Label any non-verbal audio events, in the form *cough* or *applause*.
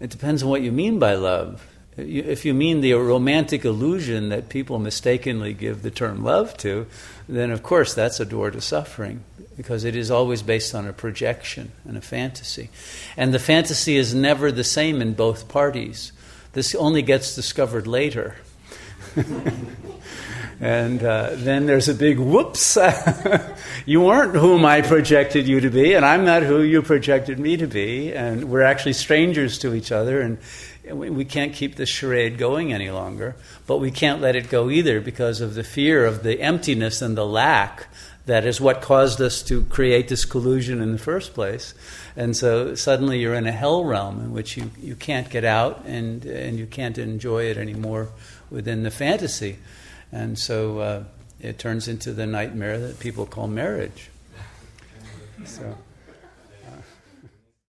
It depends on what you mean by love. If you mean the romantic illusion that people mistakenly give the term love to, then of course that's a door to suffering because it is always based on a projection and a fantasy. And the fantasy is never the same in both parties. This only gets discovered later. *laughs* and uh, then there's a big whoops. *laughs* you weren't whom I projected you to be, and I'm not who you projected me to be, and we're actually strangers to each other, and we can't keep this charade going any longer. But we can't let it go either because of the fear of the emptiness and the lack that is what caused us to create this collusion in the first place. And so suddenly you're in a hell realm in which you, you can't get out and, and you can't enjoy it anymore within the fantasy. And so uh, it turns into the nightmare that people call marriage. So.